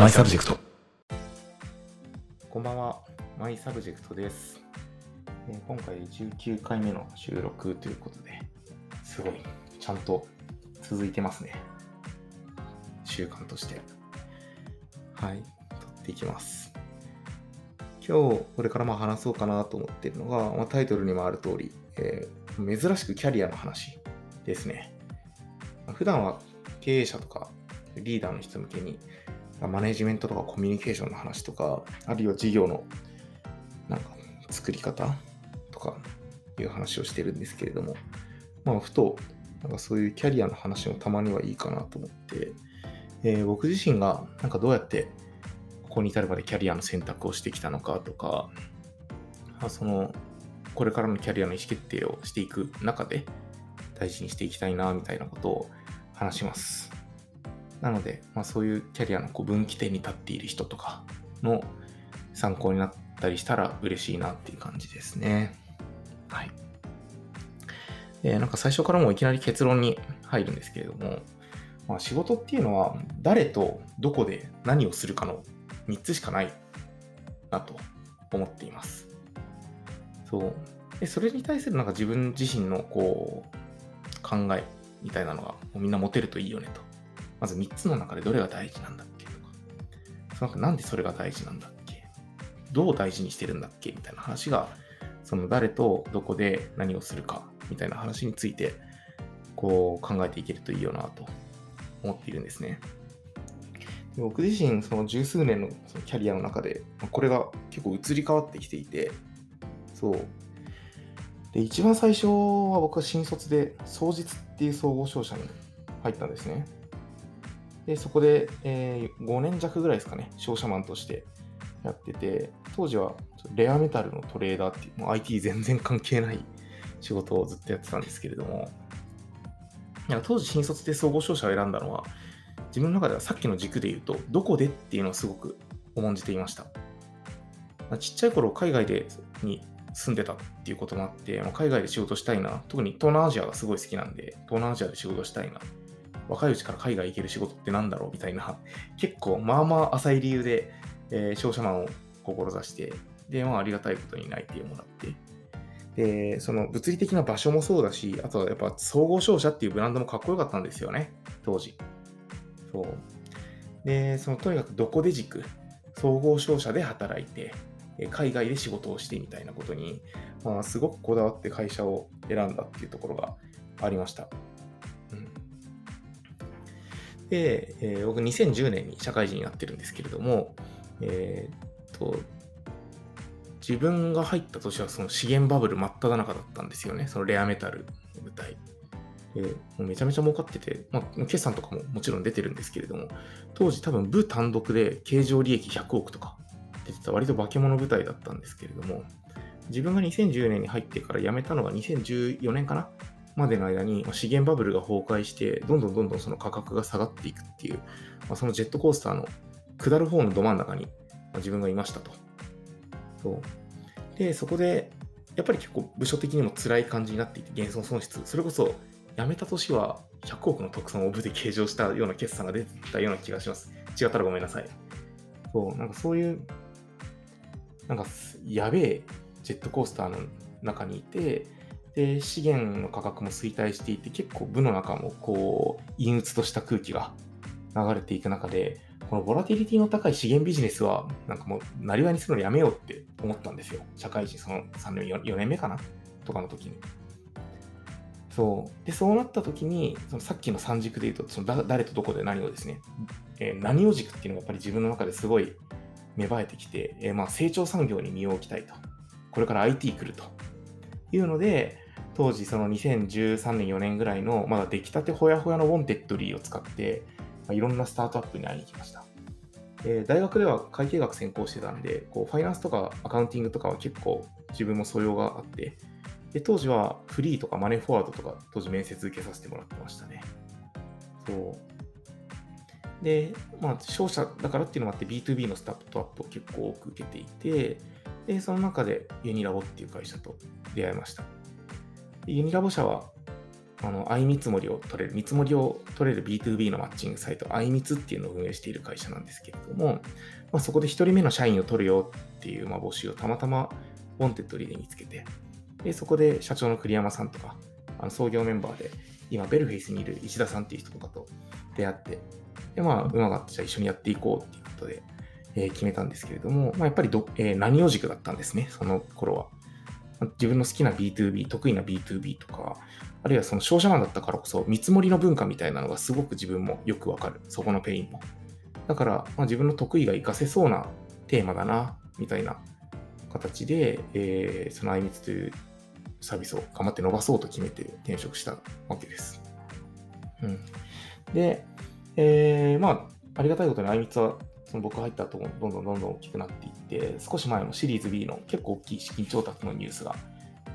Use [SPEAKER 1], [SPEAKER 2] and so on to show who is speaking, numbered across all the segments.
[SPEAKER 1] マイサブジェクト。
[SPEAKER 2] こんばんは、マイサブジェクトです。えー今回19回目の収録ということで、すごい、ちゃんと続いてますね。習慣として。はい、撮っていきます。今日、これからまあ話そうかなと思っているのが、まあ、タイトルにもある通り、えー珍しくキャリアの話ですね。まあ普段は経営者とかリーダーの人向けに、マネジメントとかコミュニケーションの話とか、あるいは事業のなんか作り方とかいう話をしてるんですけれども、まあ、ふと、なんかそういうキャリアの話もたまにはいいかなと思って、えー僕自身がなんかどうやってここに至るまでキャリアの選択をしてきたのかとか、まあ、その、これからのキャリアの意思決定をしていく中で大事にしていきたいなみたいなことを話します。なので、まあ、そういうキャリアのこう分岐点に立っている人とかの参考になったりしたら嬉しいなっていう感じですね。はい。で、なんか最初からもういきなり結論に入るんですけれども、まあ、仕事っていうのは誰とどこで何をするかの3つしかないなと思っています。そう。で、それに対するなんか自分自身のこう考えみたいなのがみんな持てるといいよねと。まず3つの中でどれが大事なんだっけとか、そのなんでそれが大事なんだっけ？どう大事にしてるんだっけ？みたいな話が、その誰とどこで何をするかみたいな話について、こう考えていけるといいよなと思っているんですね。で僕自身、その十数年のそのキャリアの中で、これが結構移り変わってきていて、そう。で、一番最初は僕は新卒で、双日っていう総合商社に入ったんですね。で、そこで、えー5年弱ぐらいですかね、商社マンとしてやってて、当時はレアメタルのトレーダーっていう、もう IT 全然関係ない仕事をずっとやってたんですけれども、いや当時新卒で総合商社を選んだのは、自分の中ではさっきの軸で言うと、どこでっていうのをすごく重んじていました。まちっちゃい頃海外でに住んでたっていうこともあって、まあ海外で仕事したいな、特に東南アジアがすごい好きなんで、東南アジアで仕事したいな、若いうちから海外行ける仕事ってなんだろうみたいな、結構まあまあ浅い理由で、えー商社マンを志して、で、まあありがたいことに内定をもらって、で、その物理的な場所もそうだし、あとはやっぱ総合商社っていうブランドもかっこよかったんですよね、当時。そう。で、そのとにかくどこで軸、総合商社で働いて、海外で仕事をしてみたいなことに、まあ、すごくこだわって会社を選んだっていうところがありました。で、えー僕2010年に社会人になってるんですけれども、えーっと、自分が入った年はその資源バブル真っ只中だったんですよね。そのレアメタルの舞台。でもうめちゃめちゃ儲かってて、まあ、決算とかももちろん出てるんですけれども、当時多分部単独で経常利益100億とか出てた割と化け物舞台だったんですけれども、自分が2010年に入ってから辞めたのが2014年かなまでの間に資源バブルが崩壊して、どんどんどんどんその価格が下がっていくっていう、まあ、そのジェットコースターの下る方のど真ん中に自分がいましたと。そう。で、そこで、やっぱり結構部署的にも辛い感じになっていて、減損損失。それこそ、辞めた年は100億の特損を部で計上したような決算が出てたような気がします。違ったらごめんなさい。そう、なんかそういう、なんかやべえジェットコースターの中にいて、で、資源の価格も衰退していて、結構部の中もこう、陰鬱とした空気が流れていく中で、このボラティリティの高い資源ビジネスは、なんかもう、なりわいにするのやめようって思ったんですよ。社会人その3年、4, 年目かな？とかの時に。そう。で、そうなった時に、そのさっきの三軸で言うと、その誰とどこで何をですね、えー何を軸っていうのがやっぱり自分の中ですごい芽生えてきて、えーまあ成長産業に身を置きたいと。これから IT 来るというので、当時その2013年4年ぐらいのまだ出来たてほやほやのウォンテッドリーを使って、まあ、いろんなスタートアップに会いに行きました。で大学では会計学専攻してたんで、こうファイナンスとかアカウンティングとかは結構自分も素養があって、で当時はフリーとかマネーフォワードとか当時面接受けさせてもらってましたね。そう。で、まあ、商社だからっていうのもあって B2B のスタートアップを結構多く受けていて、で、その中でユニラボっていう会社と出会いました。ユニラボ社はあの、相見積もりを取れる、見積もりを取れる B2B のマッチングサイト、相見つっていうのを運営している会社なんですけれども、まあ、そこで1人目の社員を取るよっていう、まあ、募集をたまたまウォンテッドリーで見つけて、で、そこで社長の栗山さんとか、あの創業メンバーで、今、ベルフェイスにいる石田さんっていう人とかと出会って、で、まあ、馬が合ったじゃあ一緒にやっていこうっていうことで、えー、決めたんですけれども、まあ、やっぱりど、えー、何を軸だったんですね、その頃は。自分の好きな B2B、得意な B2B とか、あるいはその商社マンだったからこそ、見積もりの文化みたいなのがすごく自分もよくわかる。そこのペインも。だから、まあ、自分の得意が活かせそうなテーマだな、みたいな形で、えー、そのアイミツというサービスを頑張って伸ばそうと決めて転職したわけです。うん。で、えー、まあ、ありがたいことにアイミツはその僕入った後もどんどんどんどん大きくなっていって、少し前のシリーズ B の結構大きい資金調達のニュースが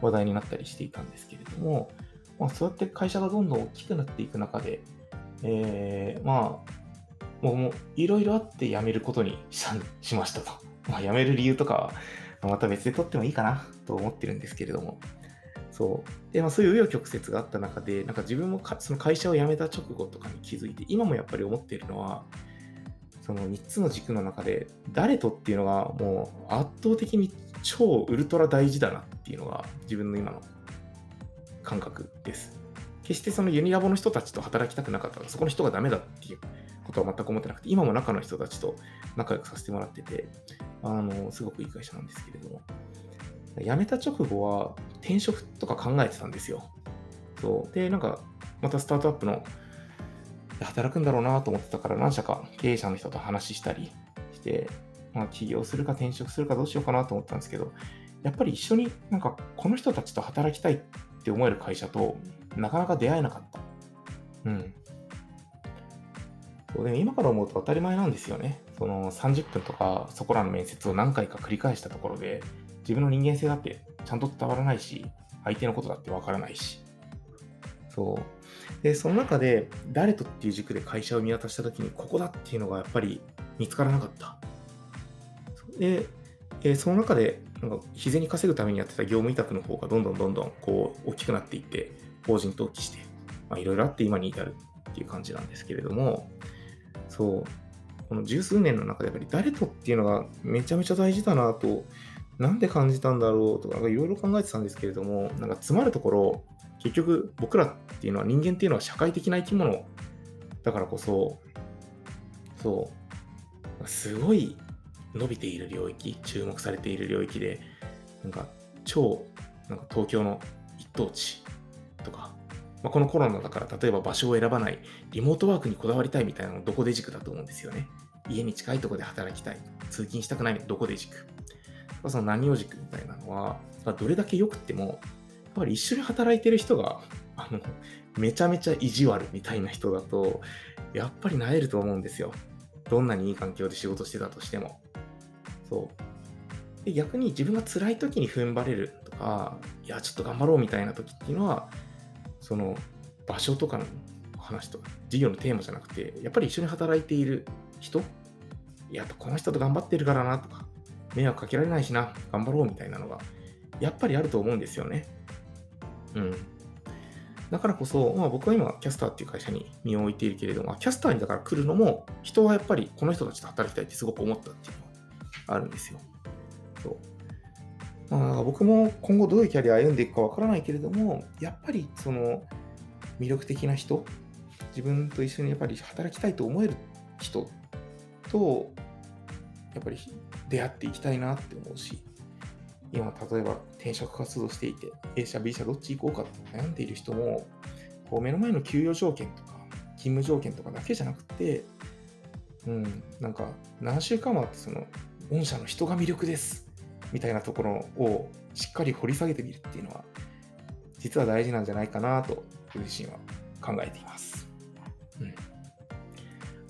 [SPEAKER 2] 話題になったりしていたんですけれども、まあ、そうやって会社がどんどん大きくなっていく中で、えー、まあ、もういろいろあって辞めることにしましたと。まあ、辞める理由とかはまた別で取ってもいいかなと思ってるんですけれども、そう。で、まあそういう紆余曲折があった中で、なんか自分もその会社を辞めた直後とかに気づいて、今もやっぱり思っているのは、その3つの軸の中で誰とっていうのがもう圧倒的に超ウルトラ大事だなっていうのが自分の今の感覚です。決してそのユニラボの人たちと働きたくなかったらそこの人がダメだっていうことは全く思ってなくて今も中の人たちと仲良くさせてもらっててあのすごくいい会社なんですけれども辞めた直後は転職とか考えてたんですよ。そうでなんかまたスタートアップの働くんだろうなと思ってたから何社か経営者の人と話したりして、まあ、起業するか転職するかどうしようかなと思ったんですけど、やっぱり一緒になんかこの人たちと働きたいって思える会社となかなか出会えなかった。うん。そうでも今から思うと当たり前なんですよね。その30分とかそこらの面接を何回か繰り返したところで自分の人間性だってちゃんと伝わらないし、相手のことだってわからないし。そう。で、その中で誰とっていう軸で会社を見渡した時にここだっていうのがやっぱり見つからなかった。で、えー、その中でなんか日銭稼ぐためにやってた業務委託の方がどんどんどんどんこう大きくなっていって法人登記していろいろあって今に至るっていう感じなんですけれどもそうこの十数年の中でやっぱり誰とっていうのがめちゃめちゃ大事だなとなんで感じたんだろうとかいろいろ考えてたんですけれどもなんか詰まるところ結局僕らっていうのは人間っていうのは社会的な生き物だからこそそう。すごい伸びている領域注目されている領域でなんか超なんか東京の一等地とか、まあ、このコロナだから例えば場所を選ばないリモートワークにこだわりたいみたいなのどこで軸だと思うんですよね。家に近いところで働きたい通勤したくないどこで軸。その何を軸みたいなのはどれだけ良くてもぱり一緒に働いてる人が、あの、めちゃめちゃ意地悪みたいな人だと、やっぱりなえると思うんですよ。どんなにいい環境で仕事してたとしても。そう。で逆に自分が辛い時に踏ん張れるとか、いや、ちょっと頑張ろうみたいな時っていうのは、その場所とかの話とか、事業のテーマじゃなくて、やっぱり一緒に働いている人、やっぱこの人と頑張ってるからなとか、迷惑かけられないしな、頑張ろうみたいなのが、やっぱりあると思うんですよね。うん。だからこそ、まあ、僕は今、キャスターっていう会社に身を置いているけれども、キャスターにだから来るのも、人はやっぱりこの人たちと働きたいってすごく思ったっていうのがあるんですよ。そう。まあ、僕も今後どういうキャリア歩んでいくかわからないけれども、やっぱりその魅力的な人、自分と一緒にやっぱり働きたいと思える人と、やっぱり出会っていきたいなって思うし、今例えば転職活動していて A 社 B 社どっち行こうかって悩んでいる人もこう目の前の給与条件とか勤務条件とかだけじゃなくてうんなんか何週間もあってその御社の人が魅力ですみたいなところをしっかり掘り下げてみるっていうのは実は大事なんじゃないかなと僕自身は考えています。うん。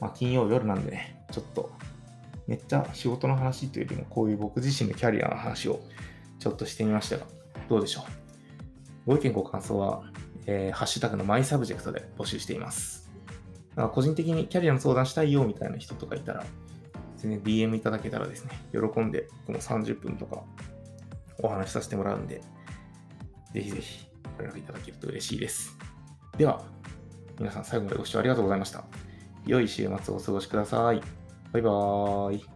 [SPEAKER 2] まあ金曜夜なんでね、ちょっとめっちゃ仕事の話というよりもこういう僕自身のキャリアの話をちょっとしてみましたが、どうでしょう？ご意見ご感想は、えー、ハッシュタグのマイサブジェクトで募集しています。か個人的にキャリアの相談したいよみたいな人とかいたら、全然 DM いただけたらですね、喜んで、この30分とかお話しさせてもらうんで、ぜひぜひご連絡いただけると嬉しいです。では、皆さん最後までご視聴ありがとうございました。良い週末をお過ごしください。バイバーイ。